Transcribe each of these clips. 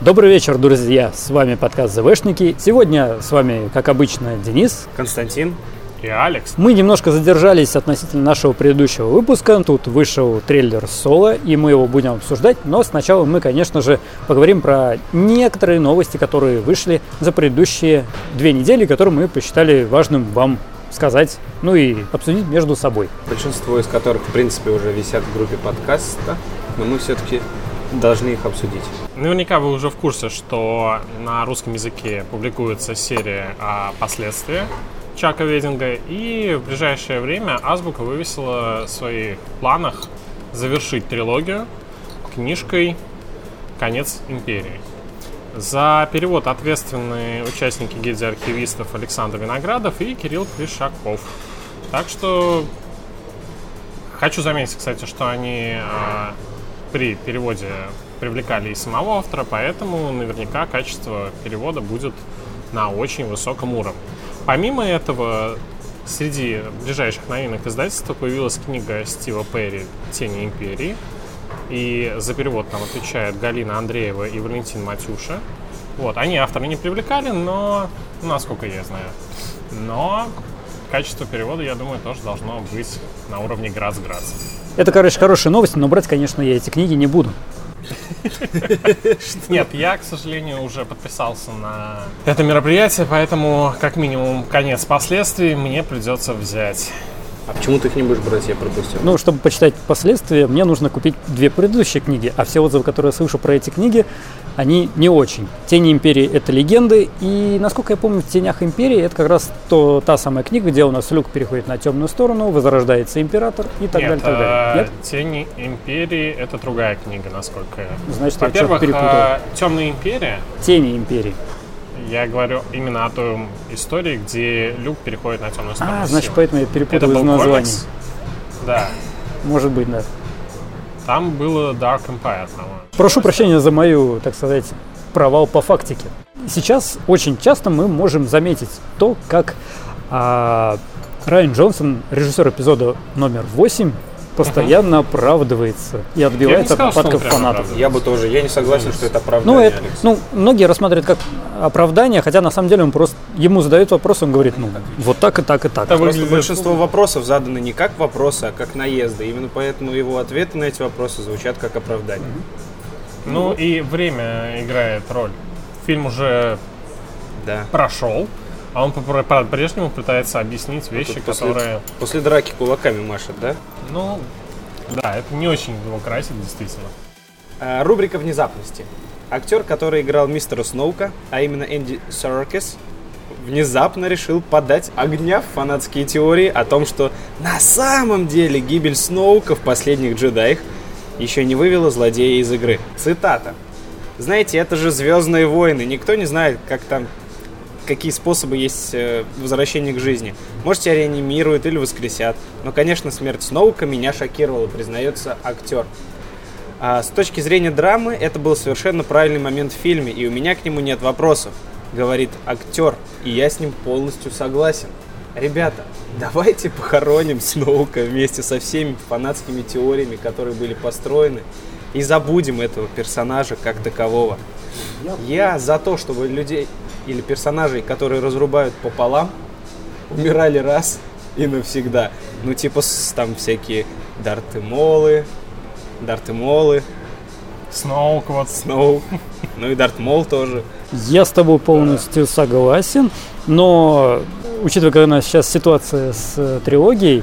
Добрый вечер, друзья! С вами подкаст ЗВшники. Сегодня с вами, как обычно, Денис. Константин. И Алекс. Мы немножко задержались относительно нашего предыдущего выпуска. Тут вышел трейлер Соло, и мы его будем обсуждать. Но сначала мы, конечно же, поговорим про некоторые новости, которые вышли за предыдущие две недели, которые мы посчитали важным вам сказать, ну и обсудить между собой. Большинство из которых, в принципе, уже висят в группе подкаста, но мы все-таки должны их обсудить. Наверняка вы уже в курсе, что на русском языке публикуется серия о последствиях Чака Вединга, и в ближайшее время Азбука вывесила в своих планах завершить трилогию книжкой «Конец империи». За перевод ответственны участники гильдии архивистов Александр Виноградов и Кирилл Кришаков. Так что хочу заметить, кстати, что они э, при переводе привлекали и самого автора, поэтому наверняка качество перевода будет на очень высоком уровне. Помимо этого, среди ближайших новинок издательства появилась книга Стива Перри «Тени империи», и за перевод там отвечают Галина Андреева и Валентин Матюша. Вот, они авторы не привлекали, но, насколько я знаю. Но качество перевода, я думаю, тоже должно быть на уровне Грац-Грац. Это, короче, хорошая новость, но брать, конечно, я эти книги не буду. Нет, я, к сожалению, уже подписался на это мероприятие, поэтому, как минимум, конец последствий мне придется взять. А почему ты их не будешь брать, я пропустил? Ну, чтобы почитать последствия, мне нужно купить две предыдущие книги, а все отзывы, которые я слышу про эти книги, они не очень. Тени Империи — это легенды, и, насколько я помню, в Тенях Империи это как раз то, та самая книга, где у нас Люк переходит на темную сторону, возрождается Император и так Нет, далее, так далее. э, Нет? Тени Империи это другая книга, насколько я. Значит, я что-то Во-первых, перепутал. Темная империя. Тени Империи. Я говорю именно о той истории, где Люк переходит на темную сторону. А, значит, поэтому я это перепутал из был названий. Да. Может быть, да. Там было Dark Empire, по-моему. Прошу прощения за мою, так сказать, провал по фактике. Сейчас очень часто мы можем заметить то, как а, Райан Джонсон, режиссер эпизода номер 8, постоянно оправдывается и отбивается от нападков фанатов. Я бы тоже, я не согласен, что это Ну, оправдание, это, Алекс. ну, многие рассматривают как оправдание, хотя на самом деле он просто ему задают вопрос, он говорит, ну, вот так и так и так. Это Просто выглядит- большинство вопросов заданы не как вопросы, а как наезды. Именно поэтому его ответы на эти вопросы звучат как оправдание. Ну и время играет роль. Фильм уже Да. прошел, а он по-прежнему пытается объяснить вещи, Тут после, которые... после драки кулаками машет, да? Ну, да, это не очень его красит, действительно. А, рубрика внезапности. Актер, который играл мистера Сноука, а именно Энди Серкис, внезапно решил подать огня в фанатские теории о том, что на самом деле гибель Сноука в последних джедаях еще не вывела злодея из игры. Цитата. Знаете, это же Звездные войны. Никто не знает, как там какие способы есть э, возвращения к жизни. Может, тебя реанимируют или воскресят. Но, конечно, смерть Сноука меня шокировала, признается актер. А с точки зрения драмы, это был совершенно правильный момент в фильме, и у меня к нему нет вопросов, говорит актер, и я с ним полностью согласен. Ребята, давайте похороним Сноука вместе со всеми фанатскими теориями, которые были построены, и забудем этого персонажа как такового. Я за то, чтобы людей или персонажей, которые разрубают пополам, умирали раз и навсегда. Ну, типа там всякие Дарты Молы, Дарты Молы, Сноук вот. Сноу, ну и Дарт Мол тоже. Я с тобой полностью согласен, но учитывая, какая у нас сейчас ситуация с э, трилогией,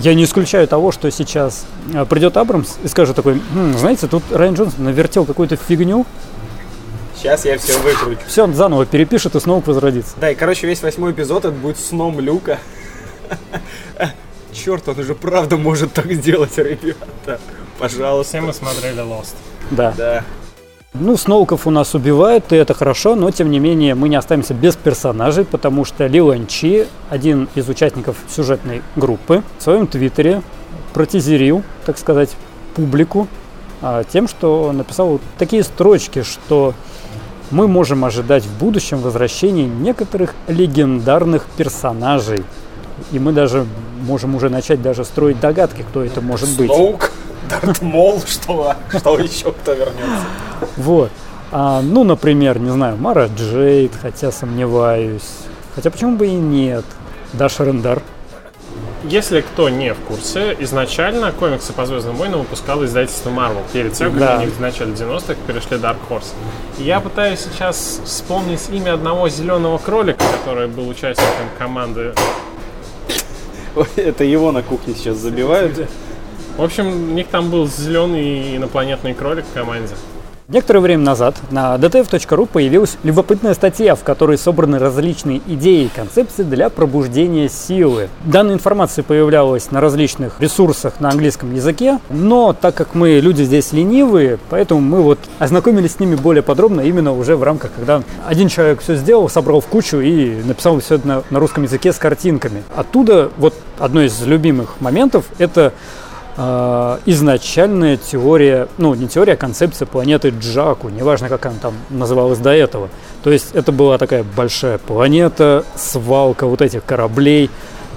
я не исключаю того, что сейчас э, придет Абрамс и скажет такой, «М, знаете, тут Райан Джонсон навертел какую-то фигню, Сейчас я все выкручу. все он заново перепишет и снова возродится. Да, и, короче, весь восьмой эпизод это будет сном Люка. Черт, он уже правда может так сделать, ребята. Пожалуйста. Все мы смотрели Lost. Да. Да. Ну, Сноуков у нас убивают, и это хорошо, но тем не менее мы не останемся без персонажей, потому что Лилан Чи, один из участников сюжетной группы, в своем твиттере протизерил, так сказать, публику а, тем, что написал вот такие строчки, что мы можем ожидать в будущем возвращения некоторых легендарных персонажей. И мы даже можем уже начать даже строить догадки, кто это может быть. Сноук, Дарт Мол, что, что еще кто вернется? Вот. А, ну, например, не знаю, Мара Джейд, хотя сомневаюсь. Хотя почему бы и нет? Даша Рендар. Если кто не в курсе, изначально комиксы по Звездным войнам выпускало издательство Marvel. Перед тем, как Да. они в начале 90-х перешли Dark Horse. Я пытаюсь сейчас вспомнить имя одного зеленого кролика, который был участником команды. Это его на кухне сейчас забивают. В общем, у них там был зеленый инопланетный кролик в команде. Некоторое время назад на dtf.ru появилась любопытная статья, в которой собраны различные идеи и концепции для пробуждения силы. Данная информация появлялась на различных ресурсах на английском языке, но так как мы люди здесь ленивые, поэтому мы вот ознакомились с ними более подробно именно уже в рамках, когда один человек все сделал, собрал в кучу и написал все это на, на русском языке с картинками. Оттуда вот одно из любимых моментов это э, изначальная теория, ну не теория, а концепция планеты Джаку, неважно как она там называлась до этого. То есть это была такая большая планета, свалка вот этих кораблей.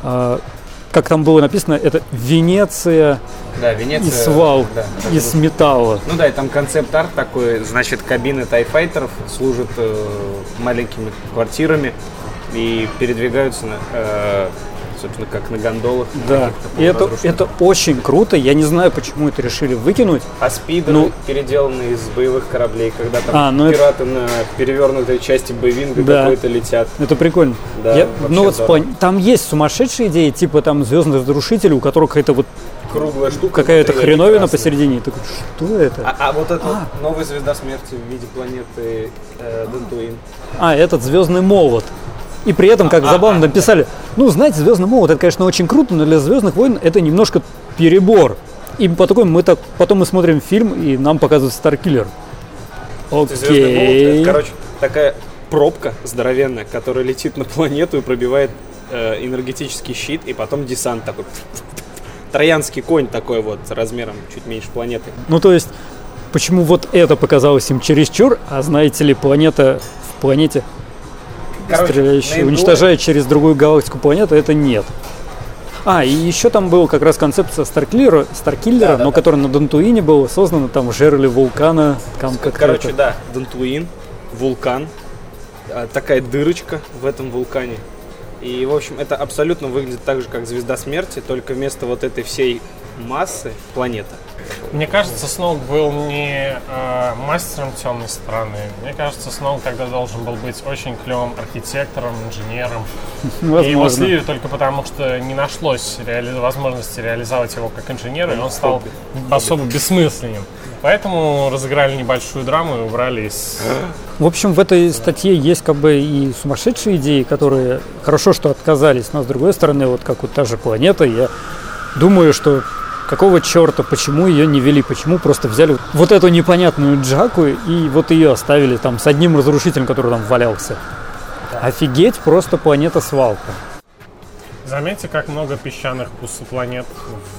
Э, как там было написано, это Венеция Да, Венеция. и свалка да, из было. металла. Ну да, и там концепт-арт такой, значит, кабины тайфайтеров служат э, маленькими квартирами и передвигаются, на, э, собственно, как на гондолах. Да, и это, это очень круто. Я не знаю, почему это решили выкинуть. А спидеры Ну- переделаны из боевых кораблей, когда там А, ну это- пираты на перевернутой части боевинга Да. какой-то летят. Это прикольно. Да, Я- ну вот здорово. там есть сумасшедшие идеи, типа там звездный разрушитель, у которого какая-то вот Круглая штука. какая-то хреновина посередине. Такой, что это? А, а вот эта вот новая звезда смерти в виде планеты э, Дентуин. А, этот звездный молот. И при этом, А, как забавно написали, ну, знаете, звездный молот, это, конечно, очень круто, но для звездных войн это немножко перебор. И по такой мы так потом мы смотрим фильм, и нам показывают Старкиллер. Молот, Окей. это, короче, такая пробка здоровенная, которая летит на планету и пробивает э, энергетический щит, и потом десант такой. Троянский конь такой вот, размером чуть меньше планеты. Ну, то есть, почему вот это показалось им чересчур, а знаете ли, планета в планете, Короче, стреляющая, на уничтожая через другую галактику планету, это нет. А, и еще там была как раз концепция Старкиллера, Старкиллера Да, да, но да. которая на Дантуине была создана там в жерле вулкана. Там как Короче, да, Дантуин, вулкан, а, такая дырочка в этом вулкане. И, в общем, это абсолютно выглядит так же, как звезда смерти, только вместо вот этой всей массы планета. Мне кажется, Сноук был не э, мастером темной стороны. Мне кажется, Сноук тогда должен был быть очень клевым архитектором, инженером. И его Возможно. слили только потому, что не нашлось реали- возможности реализовать его как инженера, и он стал особо бессмысленным. Поэтому разыграли небольшую драму и убрали из... В общем, в этой статье есть как бы и сумасшедшие идеи, которые хорошо, что отказались, но с другой стороны, вот как вот та же планета, я думаю, что какого черта, почему ее не вели, почему просто взяли вот эту непонятную Джаку и вот ее оставили там с одним разрушителем, который там валялся. Офигеть, просто планета свалка. Заметьте, как много песчаных планет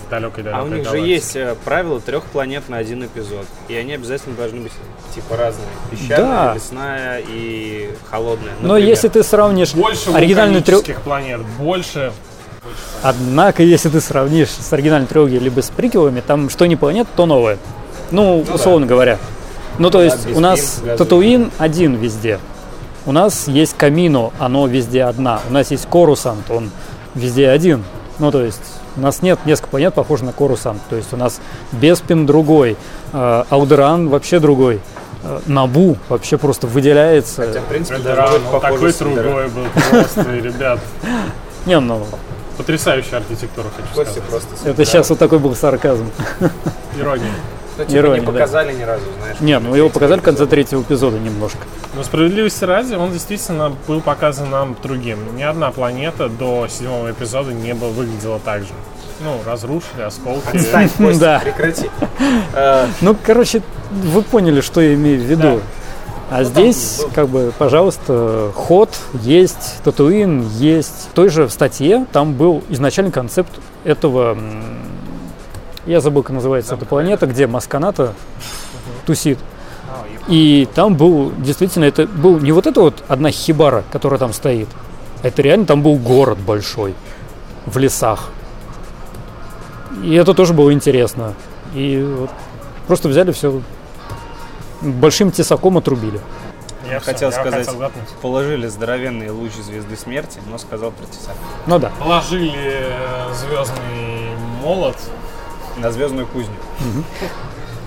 в далекой-далекой А у них же галактике. есть э, правило трех планет на один эпизод. И они обязательно должны быть типа разные. Песчаная, Да. лесная и холодная. Но например. если ты сравнишь Больше оригинальную трё- вулканических планет, больше... Однако, если ты сравнишь с оригинальной трилогией либо с приквелами, там что не планета, то новое. Ну, условно говоря. Ну, то есть без у нас. Татуин один везде. У нас есть Камино, оно везде одна. У нас есть Корусант, он везде один. Ну, то есть у нас нет несколько планет, похожих на Корусант. То есть у нас Беспин другой, э, Алдеран вообще другой. э, Набу вообще просто выделяется. Хотя, в принципе, похоже такой другой был просто, ребят. Не, ну, Потрясающая архитектура, хочу Костя сказать. просто с это сейчас вот такой был сарказм. Ирония. Ну, типа, ирония, не да. показали ни разу, знаешь. Не, ну его показали в конце третьего эпизода немножко. Но справедливости ради, он действительно был показан нам другим. Ни одна планета до седьмого эпизода не был, выглядела так же. Ну, разрушили, осколки. Отстань, Костя, Да. прекрати. Э, Ну, короче, вы поняли, что я имею в виду. А здесь, был- как бы, пожалуйста, ход есть, Татуин есть. В той же статье там был изначальный концепт этого... Я забыл, как называется эта планета, где Масканата тусит. И там был, действительно, это был не вот эта вот одна хибара, которая там стоит. а Это реально там был город большой в лесах. И это тоже было интересно. И вот просто взяли все большим тесаком отрубили. Я хотел я сказать, хотел глотнуть. положили здоровенные лучи звезды смерти, но сказал про тесак. Ну да. Положили э, звездный молот. На звездную кузню.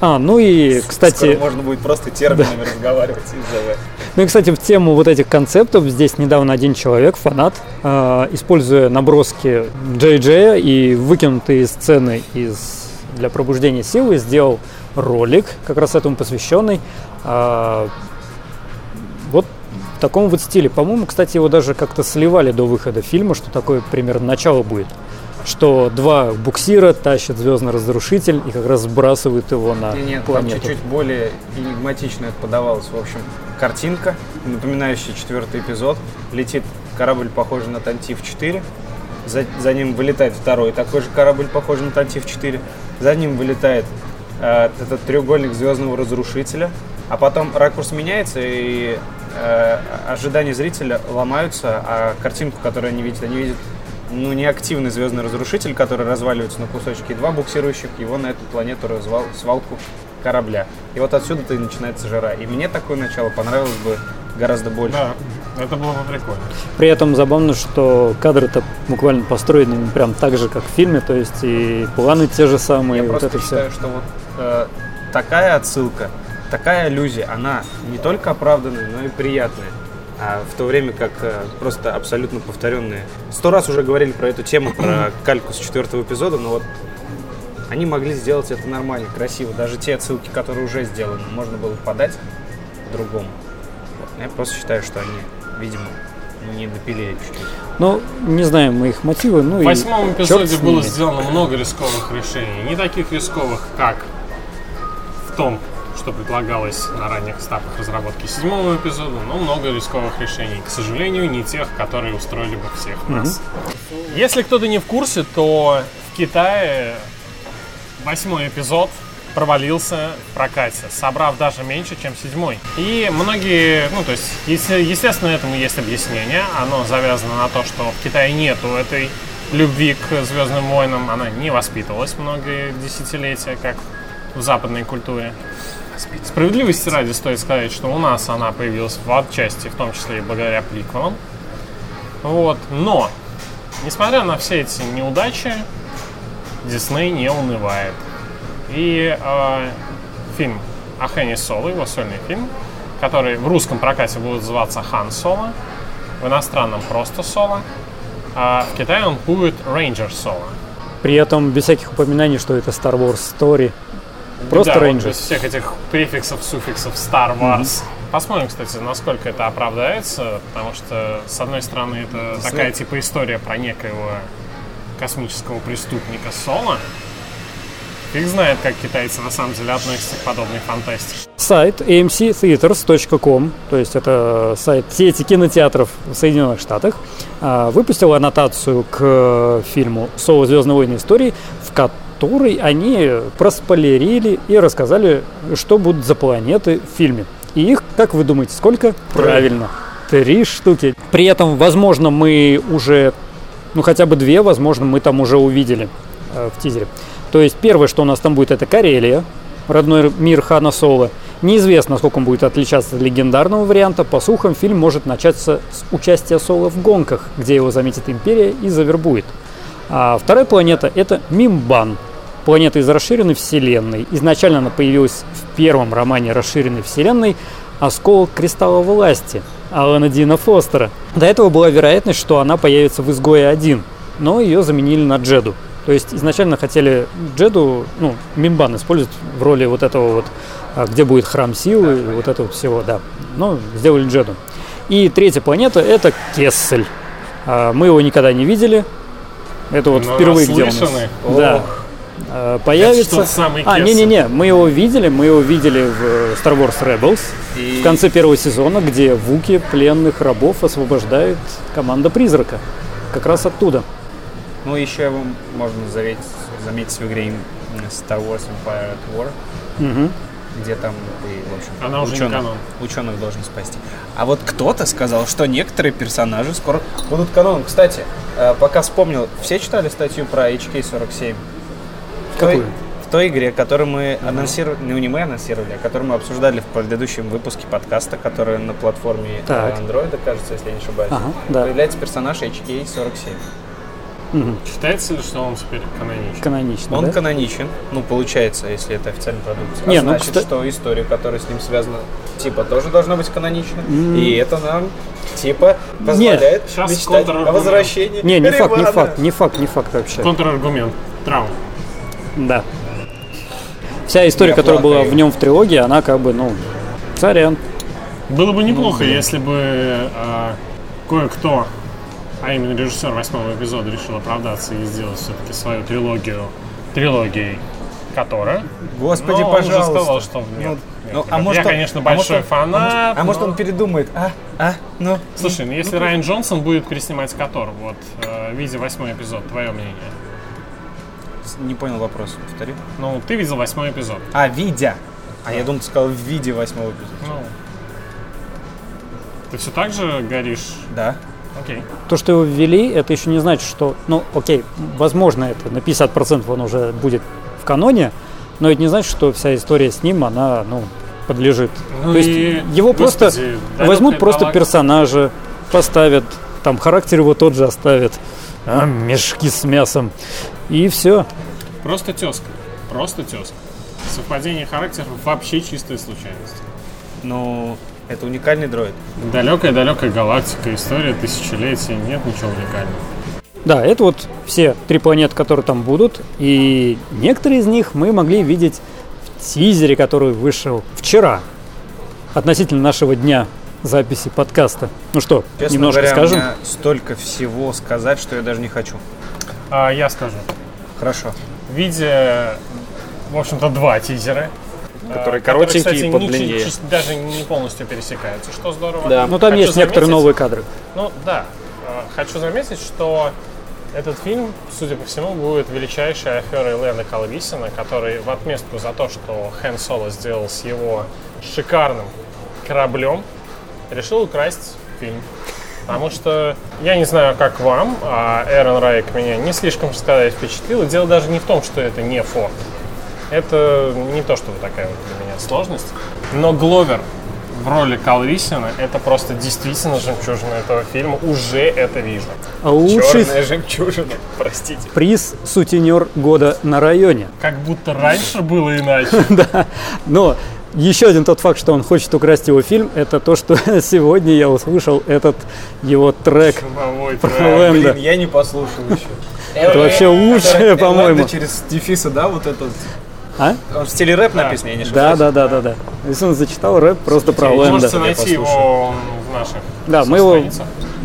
А, ну и, Скоро кстати, можно будет просто терминами разговаривать из ЗВ. ну и, кстати, в тему вот этих концептов здесь недавно один человек, фанат, э, используя наброски Джей Джея и выкинутые сцены из для пробуждения силы, сделал ролик, как раз этому посвященный. а, вот в таком вот стиле. По-моему, кстати, его даже как-то сливали до выхода фильма, что такое примерно начало будет. Что два буксира тащат звездный разрушитель и как раз сбрасывают его на Не, Нет, там планету. чуть-чуть более энигматично это подавалось. В общем, картинка, напоминающая четвертый эпизод. Летит корабль, похожий на Тантив-4. За, за ним вылетает второй такой же корабль, похожий на Тантив-4. За ним вылетает э, этот треугольник звездного разрушителя. А потом ракурс меняется, и э, ожидания зрителя ломаются, а картинку, которую они видят, они видят ну, неактивный звездный разрушитель, который разваливается на кусочки, и два буксирующих его на эту планету развал, свалку корабля. И вот отсюда-то и начинается жара. И мне такое начало понравилось бы гораздо больше. Да, это было бы прикольно. При этом забавно, что кадры-то буквально построены прям так же, как в фильме, то есть и планы те же самые, Я вот просто это считаю, все. что вот э, такая отсылка, такая аллюзия, она не только оправданная, но и приятная. А в то время как э, просто абсолютно повторенные. Сто раз уже говорили про эту тему, про кальку с четвертого эпизода, но вот они могли сделать это нормально, красиво. Даже те отсылки, которые уже сделаны, можно было подать по-другому. Вот. Я просто считаю, что они, видимо, не допилили чуть-чуть. Ну, не знаем мы их мотивы, ну В и восьмом чёрт эпизоде было сделано много рисковых решений. Не таких рисковых, как в том, что предлагалось на ранних этапах разработки седьмого эпизода, но много рисковых решений. К сожалению, не тех, которые устроили бы всех нас. Если кто-то не в курсе, то в Китае восьмой эпизод провалился в прокате, собрав даже меньше, чем седьмой. И многие, ну то есть, ес- естественно, этому есть объяснение. Оно завязано на то, что в Китае нету этой любви к Звездным войнам. Она не воспитывалась многие десятилетия, как в западной культуре. Справедливости ради стоит сказать, что у нас она появилась в отчасти, в том числе и благодаря приквелам. Вот. Но, несмотря на все эти неудачи, Дисней не унывает. И э, фильм о Хэне Соло, его сольный фильм, который в русском прокате будет называться Хан Соло, в иностранном просто Соло, а в Китае он будет Рейнджер Соло. При этом без всяких упоминаний, что это Star Wars Story. Просто да, вот Rangers. без всех этих префиксов, суффиксов Star Wars. Посмотрим, кстати, насколько это оправдается, потому что, с одной стороны, это такая типа история про некоего космического преступника Соло. Фиг знает, как китайцы на самом деле относятся к подобной фантастике. Сайт amctheaters.com, то есть это сайт сети кинотеатров в Соединенных Штатах, а, выпустил аннотацию к фильму «Соло. Звездные войны. Истории», в которой они проспойлерили и рассказали, что будут за планеты в фильме. И их, как вы думаете, сколько? Правильно. Три штуки. При этом, возможно, мы уже, ну хотя бы две, возможно, мы там уже увидели э, в тизере. То есть первое, что у нас там будет, это Карелия, родной мир Хана Соло. Неизвестно, насколько он будет отличаться от легендарного варианта. По слухам, фильм может начаться с участия Соло в гонках, где его заметит Империя и завербует. А вторая планета – это Мимбан, планета из расширенной вселенной. Изначально она появилась в первом романе расширенной вселенной «Осколок кристалла власти» Алана Дина Фостера. До этого была вероятность, что она появится в «Изгое-1», но ее заменили на Джеду. То есть изначально хотели Джеду, ну, Мимбан использовать в роли вот этого вот, а, где будет храм силы, и вот этого всего, да. Но сделали Джеду. И третья планета – это Кессель. А, Мы его никогда не видели. Это вот Но впервые где наслышаны. Да. А, Появится. Это самый а, не-не-не, мы его видели, мы его видели в э, Star Wars Rebels И в конце первого сезона, где Вуки пленных рабов освобождает команда Призрака. Как раз оттуда. Ну, еще его можно заметить, заметить в игре Star Wars Empire at War, Мгм. где там ты, в общем, Она уже не ученых, канон. ученых должен спасти. А вот кто-то сказал, что некоторые персонажи скоро будут каноном. Кстати, э, пока вспомнил, все читали статью про HK-47? В той, Какую? в той игре, которую мы анонсировали, ну не мы анонсировали, а которую мы обсуждали в предыдущем выпуске подкаста, который на платформе Так. Android, кажется, если я не ошибаюсь, Ага, да. появляется персонаж HK-47. Мгм. Считается ли, что он теперь каноничен? Канонично, Он да? каноничен, ну, получается, если это официальный продукт. Не, а ну, значит, что история, которая с ним связана, типа, тоже должна быть канонична. И это нам, типа, позволяет Щас мечтать о возвращении Не, не факт, не факт, не факт, не факт вообще. Контраргумент. Траум. Да. Вся история, Я которая была в нем в трилогии, она как бы, ну, сорян. Было бы неплохо, если бы э, кое-кто, а именно режиссер восьмого эпизода, решил оправдаться и сделать все-таки свою трилогию трилогией которая. Господи, Но он уже пожалуйста. сказал, что нет. Ну, нет, ну, а может я, он- конечно, а может большой он- фанат. А может но- он передумает? А? А? Ну? Слушай, ну если Райан Джонсон будет переснимать Котор, вот, э, видя восьмой эпизод, твое мнение? Не понял вопрос. Повтори. Ну, ты видел восьмой эпизод. А, видя. А я думал, ты сказал в виде восьмого эпизода. Ну, ты все так же горишь? Да. Окей. То, что его ввели, это еще не значит, что, ну, окей, возможно, это на 50% он уже будет в каноне, но это не значит, что вся история с ним, она, ну, подлежит. Ну То есть и, его просто господи, далекая возьмут просто персонажа, поставят, там характер его тот же оставят, а, мешки с мясом, и все. Просто тезка. Просто тезка. Совпадение характеров вообще чистая случайность. Ну, это уникальный дроид. Далекая-далекая галактика, история тысячелетий, нет ничего уникального. Да, это вот все три планеты, которые там будут, и некоторые из них мы могли видеть в тизере, который вышел вчера, относительно нашего дня записи подкаста. Ну что, Честно немножко говоря, скажем? у меня столько всего сказать, что я даже не хочу. А, я скажу. Хорошо. В виде, в общем-то, два тизера. Которые э, коротенькие кстати, и не подлиннее. чи- даже не полностью пересекаются, что здорово. Да. Ну там Хочу есть некоторые заметить- новые кадры. Ну да, Э, хочу заметить, что этот фильм, судя по всему, будет величайшей аферой Лэнда Калвисина, который в отместку за то, что Хэн Соло сделал с его шикарным кораблем, решил украсть фильм. Потому что я не знаю, как вам, а Эрон Райк меня не слишком, сказать, впечатлил. И дело даже не в том, что это не Форд. Это не то, чтобы такая вот для меня сложность. Но Гловер в роли Калвисина это просто действительно жемчужина этого фильма. Уже это вижу. А лучший Черная жемчужина, простите. приз сутенер года на районе. Как будто раньше было иначе. Но еще один тот факт, что он хочет украсть его фильм, это то, что сегодня я услышал этот его трек Шумовой про трек. Блин, я не послушал еще. Это вообще лучшее, по-моему. через дефисы, да, вот этот. А? Он в стиле рэп написан, я не Да, ошибаюсь. да, да, да, да. Если он зачитал рэп просто про Лэнда. Можете найти его в наших Да, мы его.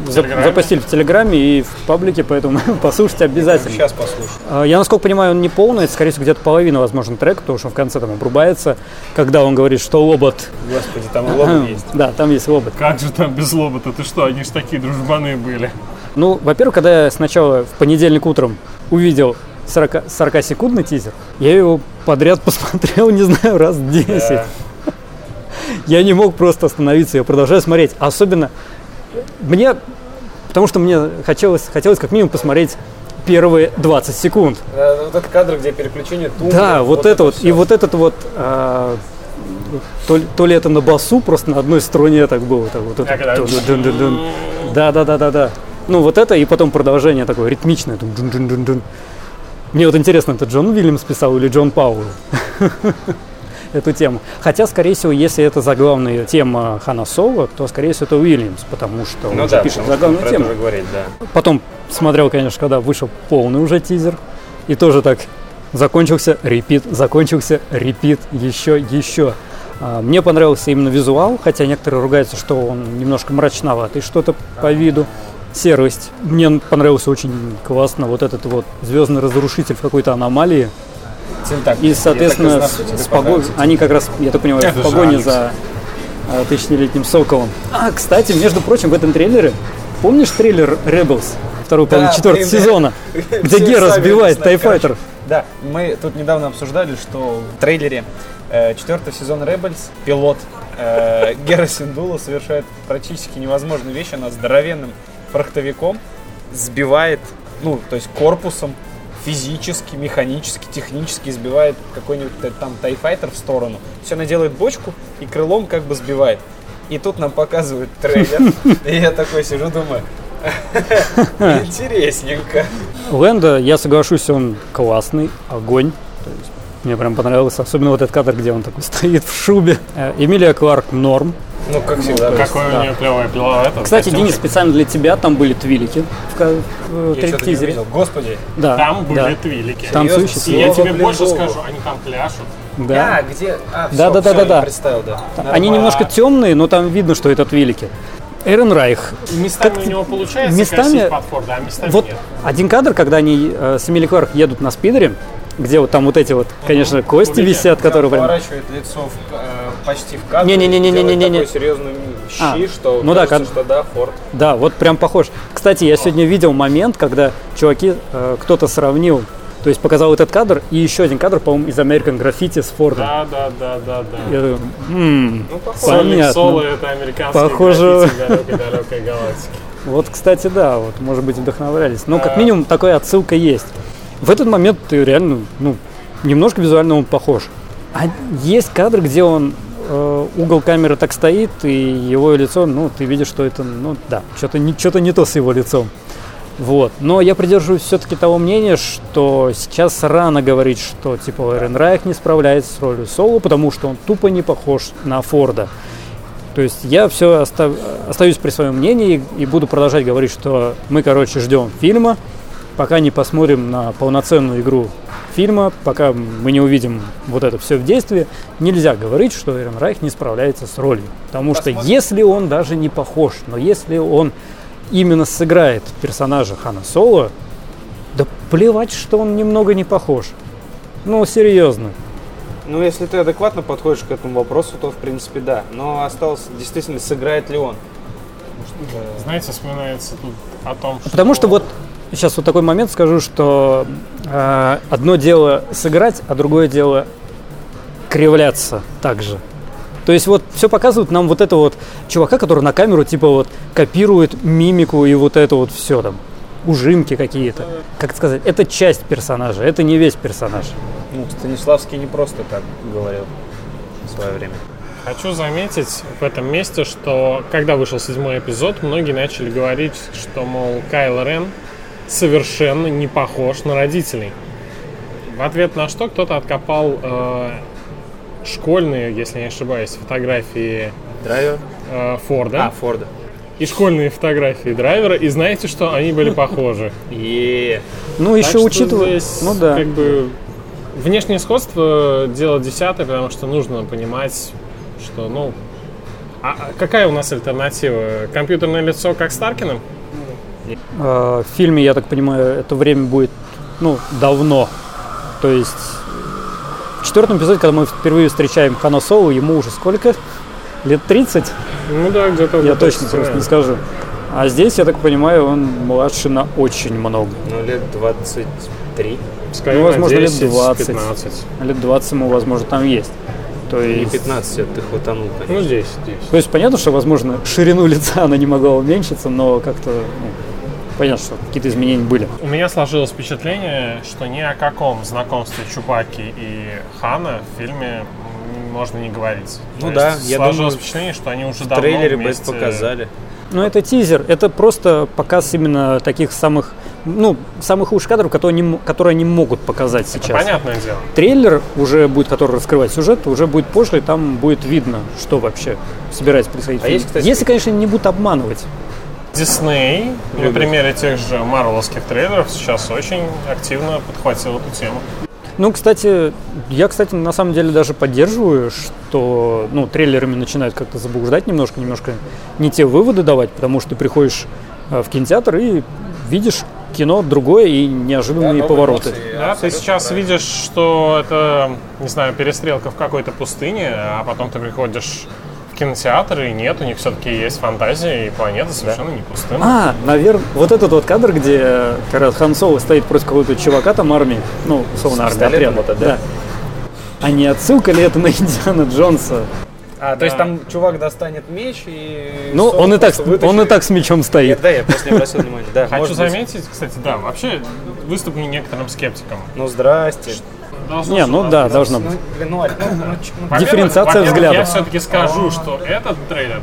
В зап- Телеграме. запостили в Телеграме и в паблике, поэтому послушайте обязательно. Сейчас послушаю. А, Я, насколько понимаю, он не полный, это, скорее всего, где-то половина, возможно, трек, потому что в конце там обрубается, когда он говорит, что лобот. Господи, там лобот есть. Да, там есть лобот. Как же там без лобота? Ты что, они же такие дружбаны были. Ну, во-первых, когда я сначала в понедельник утром увидел 40, 40-секундный тизер, я его подряд посмотрел, не знаю, раз 10. Да. Я не мог просто остановиться, я продолжаю смотреть. Особенно мне, потому что мне хотелось, хотелось как минимум посмотреть первые 20 секунд. Да, Вот этот кадр, где переключение тумбы. Да, вот, это вот. всё. И вот этот вот, а, то, ли- то ли это на басу, просто на одной струне так было. Так, вот это, А когда- дун-дун-дун-дун. Да, да, да, да, да. Ну вот это и потом продолжение такое ритмичное. дун дун дун дун дун Мне вот интересно, это Джон Уильямс писал или Джон Пауэлл эту тему. Хотя, скорее всего, если это заглавная тема Хана Соло, то, скорее всего, это Уильямс, потому что он Ну же да, пишет заглавную тему. уже говорить, да. Потом смотрел, конечно, когда вышел полный уже тизер. И тоже так закончился, репит, закончился, репит, еще, еще. А, Мне понравился именно визуал, хотя некоторые ругаются, что он немножко мрачноватый, что-то по виду. Серость. Мне понравился очень классно вот этот вот звездный разрушитель в какой-то аномалии. Тим, так, И, соответственно, знал, с, что тебе с пого- понравится. они как раз, я так понимаю, Это в погоне за а, тысячелетним соколом. А, кстати, между прочим, в этом трейлере, помнишь трейлер Rebels, второй Да, четвертого блин, сезона, где Гера сбивает Тайфайтер? Да, мы тут недавно обсуждали, что в трейлере э, четвертого сезона Rebels пилот э, Гера Синдула совершает практически невозможную вещь. Она здоровенным фрахтовиком сбивает, ну, то есть корпусом физически, механически, технически сбивает какой-нибудь там тайфайтер в сторону. Все она делает бочку и крылом как бы сбивает. И тут нам показывают трейлер, и я такой сижу, думаю, интересненько. Лэнда, я соглашусь, он классный, огонь. То есть мне прям понравился, особенно вот этот кадр, где он такой стоит в шубе. Э, Эмилия Кларк норм. Ну, как всегда. то есть, Какой да. у нее клевая пила этот Кстати, костюмчик. Денис, специально для тебя там были твилики в, в тизере. Господи. Да, Там были да. твилики. Танцующие И я тебе больше Богу. скажу, они там пляшут. Да. А, где? А, Да, да, да, да, да. Представил, да. Они немножко темные, но там видно, что это твилики. Эрен Райх. Местами Как- у него получается местами- косить под Форда, а местами Вот нет. один кадр, когда они э, с Эмили Кларк едут на спидере, где вот там вот эти вот, конечно, кости Увидели? висят, которые прям... поворачивает лицо в, э, почти в кадр. Не-не-не-не-не-не-не. такой серьезный щи, А, что ну да, кажется, кад- что да, Форд. Да, вот прям похож. Кстати, я сегодня видел момент, когда чуваки, э, кто-то сравнил, то есть показал этот кадр и еще один кадр, по-моему, из American Graffiti с Фордом. Да, да, да, да, да. Я думаю, «М, Ну, похоже. Понятно. соло это американский Похоже. далекой-далекой галактики. Вот, кстати, да, вот, может быть, вдохновлялись. Но как А. минимум такая отсылка есть. В этот момент ты реально, ну, немножко визуально он похож. А есть кадры, где он э, угол камеры так стоит, и его лицо, ну, ты видишь, что это, ну, да, что-то не, что-то не то с его лицом. Вот. Но я придерживаюсь все-таки того мнения, что сейчас рано говорить, что типа Эрен Райх не справляется с ролью Соло, потому что он тупо не похож на Форда. То есть я все остаюсь при своем мнении и буду продолжать говорить, что мы, короче, ждем фильма, пока не посмотрим на полноценную игру фильма, пока мы не увидим вот это все в действии, нельзя говорить, что Эрен Райх не справляется с ролью. Потому что Посмотрим. если он даже не похож, но если он именно сыграет персонажа Хана Соло, да плевать, что он немного не похож. Ну, серьезно. Ну, если ты адекватно подходишь к этому вопросу, то, в принципе, да. Но осталось, действительно, сыграет ли он. Знаете, вспоминается тут о том, что... Потому что вот сейчас вот такой момент скажу, что э, одно дело сыграть, а другое дело кривляться также. То есть вот все показывают нам вот это вот чувака, который на камеру типа вот копирует мимику и вот это вот все там ужимки какие-то. Как сказать, это часть персонажа, это не весь персонаж. Ну, Станиславский не просто так говорил в свое время. Хочу заметить в этом месте, что когда вышел седьмой эпизод, многие начали говорить, что, мол, Кайл Рен совершенно не похож на родителей. В ответ на что кто-то откопал э, школьные, если не ошибаюсь, фотографии Драйвер? э, Форда А, Форда. и школьные фотографии драйвера, и знаете, что они были похожи. е Ну, еще учитывая. Ну да. Как бы внешнее сходство дело десятое, потому что нужно понимать, что, ну, а а какая у нас альтернатива? Компьютерное лицо, как Старкиным? Э, в фильме, я так понимаю, это время будет, ну, давно. То есть в четвертом эпизоде, когда мы впервые встречаем Хана Соло, ему уже сколько? Лет 30? Ну да, где-то. Я точно просто не скажу. А здесь, я так понимаю, он младше на очень много. Ну, лет 23. Скорее, Ну, возможно, на лет 10, 20. 15. Лет 20 ему, возможно, там есть. То Не есть, 15, это ты хватанул, конечно. Ну, здесь, здесь. то есть понятно, что, возможно, ширину лица она не могла уменьшиться, но как-то ну, понятно, что какие-то изменения были. У меня сложилось впечатление, что ни о каком знакомстве Чупаки и Хана в фильме можно не говорить. Ну То да, есть я сложилось думаю, впечатление, что они уже В давно трейлере бы вместе... это показали. Но это тизер, это просто показ именно таких самых, ну, самых лучших кадров, которые они, которые они могут показать Это сейчас. понятное дело. Трейлер уже будет, который раскрывает сюжет, уже будет позже, и там будет видно, что вообще собирается происходить. А есть, кстати, Если, конечно, не будут обманывать. Дисней на примере тех же марвеловских трейлеров сейчас очень активно подхватил эту тему. Ну, кстати, я, кстати, на самом деле даже поддерживаю, что, ну, трейлерами начинают как-то заблуждать немножко, немножко не те выводы давать, потому что ты приходишь э, в кинотеатр и видишь кино другое и неожиданные повороты. Да, ты сейчас видишь, что это, не знаю, перестрелка в какой-то пустыне, а потом ты приходишь в кинотеатр, и нет, у них все-таки есть фантазия, и планета совершенно не пустынна. А, наверное, вот этот вот кадр, где как раз Хан Соло стоит против какого-то чувака там армии, ну, условно, армия, отряда, это, да? А не отсылка ли это на Индиана Джонса? А, то есть там чувак достанет меч и... Ну, он и так, вытащит. он и так с мечом стоит. Нет, да, я просто не обратил внимания. Да, Хочу заметить, кстати, да, вообще выступлю некоторым скептиком. Ну, здрасте. Должно Не, же ну быть. да, должно Ну, быть. ну, ну, ну, ну, Дифференциация взглядов. Я все-таки скажу, что этот трейлер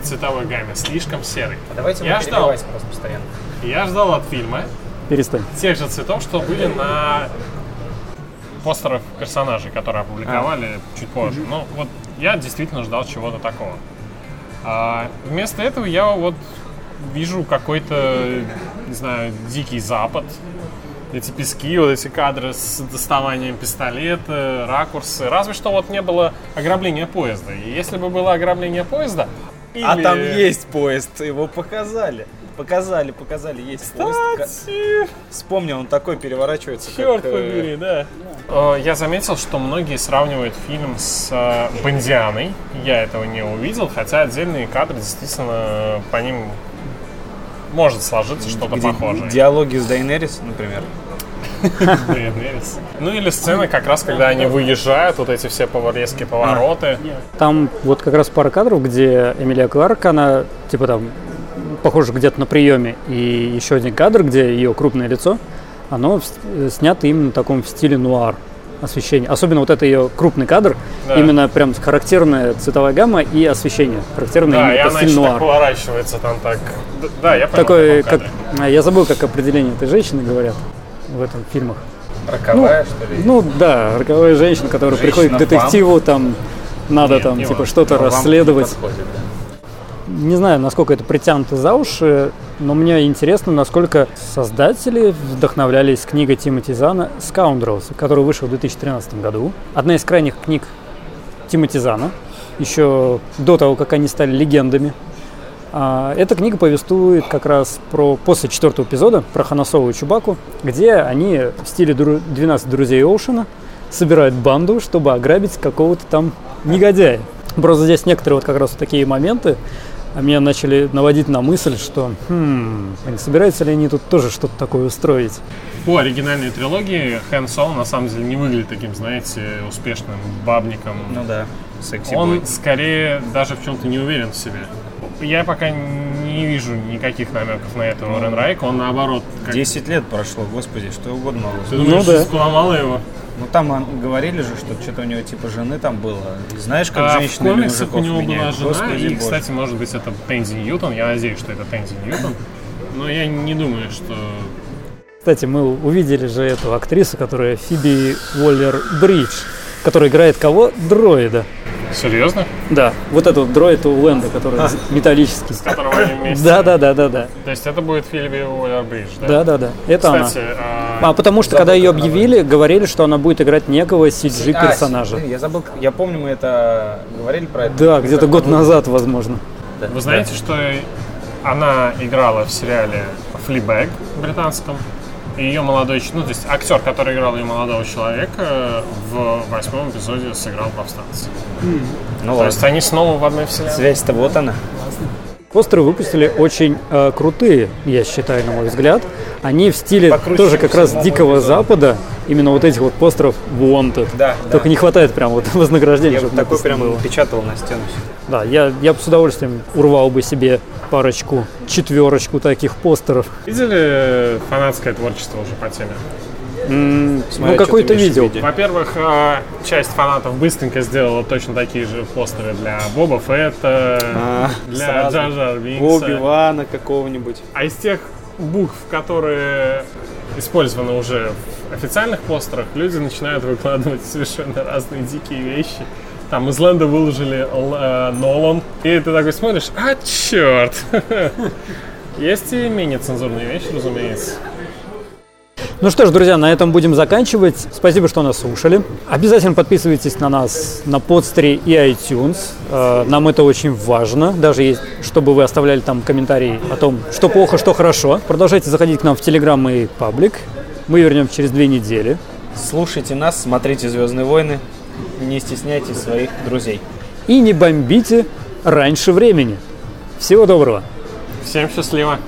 в цветовой гамме слишком серый. Давайте Я ждал. просто постоянно. Я ждал от фильма Перестань. тех же цветов, что были на постерах персонажей, которые опубликовали чуть позже. Ну, вот я действительно ждал чего-то такого. А вместо этого я вот вижу какой-то, не знаю, дикий запад. Эти пески, вот эти кадры с доставанием пистолета, ракурсы. Разве что вот не было ограбления поезда. И если бы было ограбление поезда... А или- там есть поезд, его показали. Показали, показали, есть поезд. Кстати, Вспомнил, он такой переворачивается. как, Черт э, побери, да. Э, Я заметил, что многие сравнивают фильм с э, Бондианой. Я этого не увидел, хотя отдельные кадры действительно по ним может сложиться что-то где похожее. Диалоги с Дайнерис, например. Ну или сцена как раз, когда они выезжают, вот эти все поворезкие повороты. Там вот как раз пара кадров, где Эмилия Кларк, она типа там похоже где-то на приеме, и еще один кадр, где ее крупное лицо, оно снято именно в таком стиле нуар освещение. Особенно вот это ее крупный кадр, Да. именно прям характерная цветовая гамма и освещение. Характерное Да, именно по она стилю еще так нуар. поворачивается там так. Да, я понял. Такой, как, а, я забыл, как определение этой женщины говорят в этом фильмах. Роковая, что ли? Ну да, роковая женщина, которая приходит к детективу, там надо Нет, там не типа что-то Но вам не расследовать. подходит, да. Не знаю, насколько это притянуто за уши, но мне интересно, насколько создатели вдохновлялись книгой Тимоти Зана «Scoundrels», которая вышла в 2013 году. Одна из крайних книг Тимоти Зана, еще до того, как они стали легендами. А, Эта книга повествует как раз про после четвертого эпизода, про Ханасову и Чубаку, где они в стиле дру- 12 друзей Оушена собирают банду, чтобы ограбить какого-то там негодяя. Просто здесь некоторые вот как раз вот такие моменты меня начали наводить на мысль, что хм, а не собираются ли они тут тоже что-то такое устроить? По оригинальной трилогии Хэн Соло на самом деле не выглядит таким, знаете, успешным бабником. Ну да, секси Он бой. скорее даже в чем-то не уверен в себе. Я пока не вижу никаких намеков на этого Рен Райка. Он наоборот, как... 10 лет прошло, господи, что угодно могло Ты думаешь, Ну да. сломала его? Ну там говорили же, что что-то у него типа жены там было. И знаешь, как А в женщины или комиксах у него была меняют? жена, Господи и, боже. кстати, может быть, это Тензи Ньютон. Я надеюсь, что это Тензи Ньютон. Но я не думаю, что... Кстати, мы увидели же эту актрису, которая Фиби Уоллер Бридж, которая играет кого? Дроида. Серьезно? Да, вот этот дроид у Лэнда, который металлический. С которого они вместе? Да, да, да, да, да. То есть это будет Филиппи Уоллер-Бридж, да? Да, да, да. Это Кстати, она. а, А потому что когда ее объявили, говорили, что она будет играть некого CG А, персонажа. я забыл, я помню, мы это говорили про это. Да, где-то год назад, возможно. Да. вы знаете, что она играла в сериале Fleabag британском, ее молодой, ну то есть актер, который играл ее молодого человека, в восьмом эпизоде сыграл повстанца. Ну То есть ладно. они снова в одной вселенной. Связь-то вот она. Постеры выпустили очень э, крутые, я считаю, на мой взгляд. Они в стиле Покруче, тоже как раз Дикого эпизоде. Запада. Именно вот этих вот постеров Wanted. Да, Только да. не хватает прям вот вознаграждения, Я бы чтобы такой прям было. печатал на стену. Да, я, я бы с удовольствием урвал бы себе парочку, четверочку таких постеров. Видели фанатское творчество уже по теме? Смотря, ну, какой-то видел. Во-первых, э, часть фанатов быстренько сделала точно такие же постеры для Боба Фетта, А, для сразу. Джа Джа Бинкса. Оби-Вана какого-нибудь. А из тех букв, которые использованы уже в официальных постерах, люди начинают выкладывать совершенно разные дикие вещи. Там из Ленда выложили Л- э, Нолан. И ты такой смотришь, а черт! Есть и менее цензурные вещи, разумеется. Ну что ж, друзья, на этом будем заканчивать. Спасибо, что нас слушали. Обязательно подписывайтесь на нас на подстере и iTunes. Э, Нам это очень важно, даже есть, чтобы вы оставляли там комментарии о том, что плохо, что хорошо. Продолжайте заходить к нам в Телеграм и Паблик. Мы вернемся через две недели. Слушайте нас, смотрите «Звездные войны», не стесняйтесь своих друзей. И не бомбите раньше времени. Всего доброго! Всем счастливо!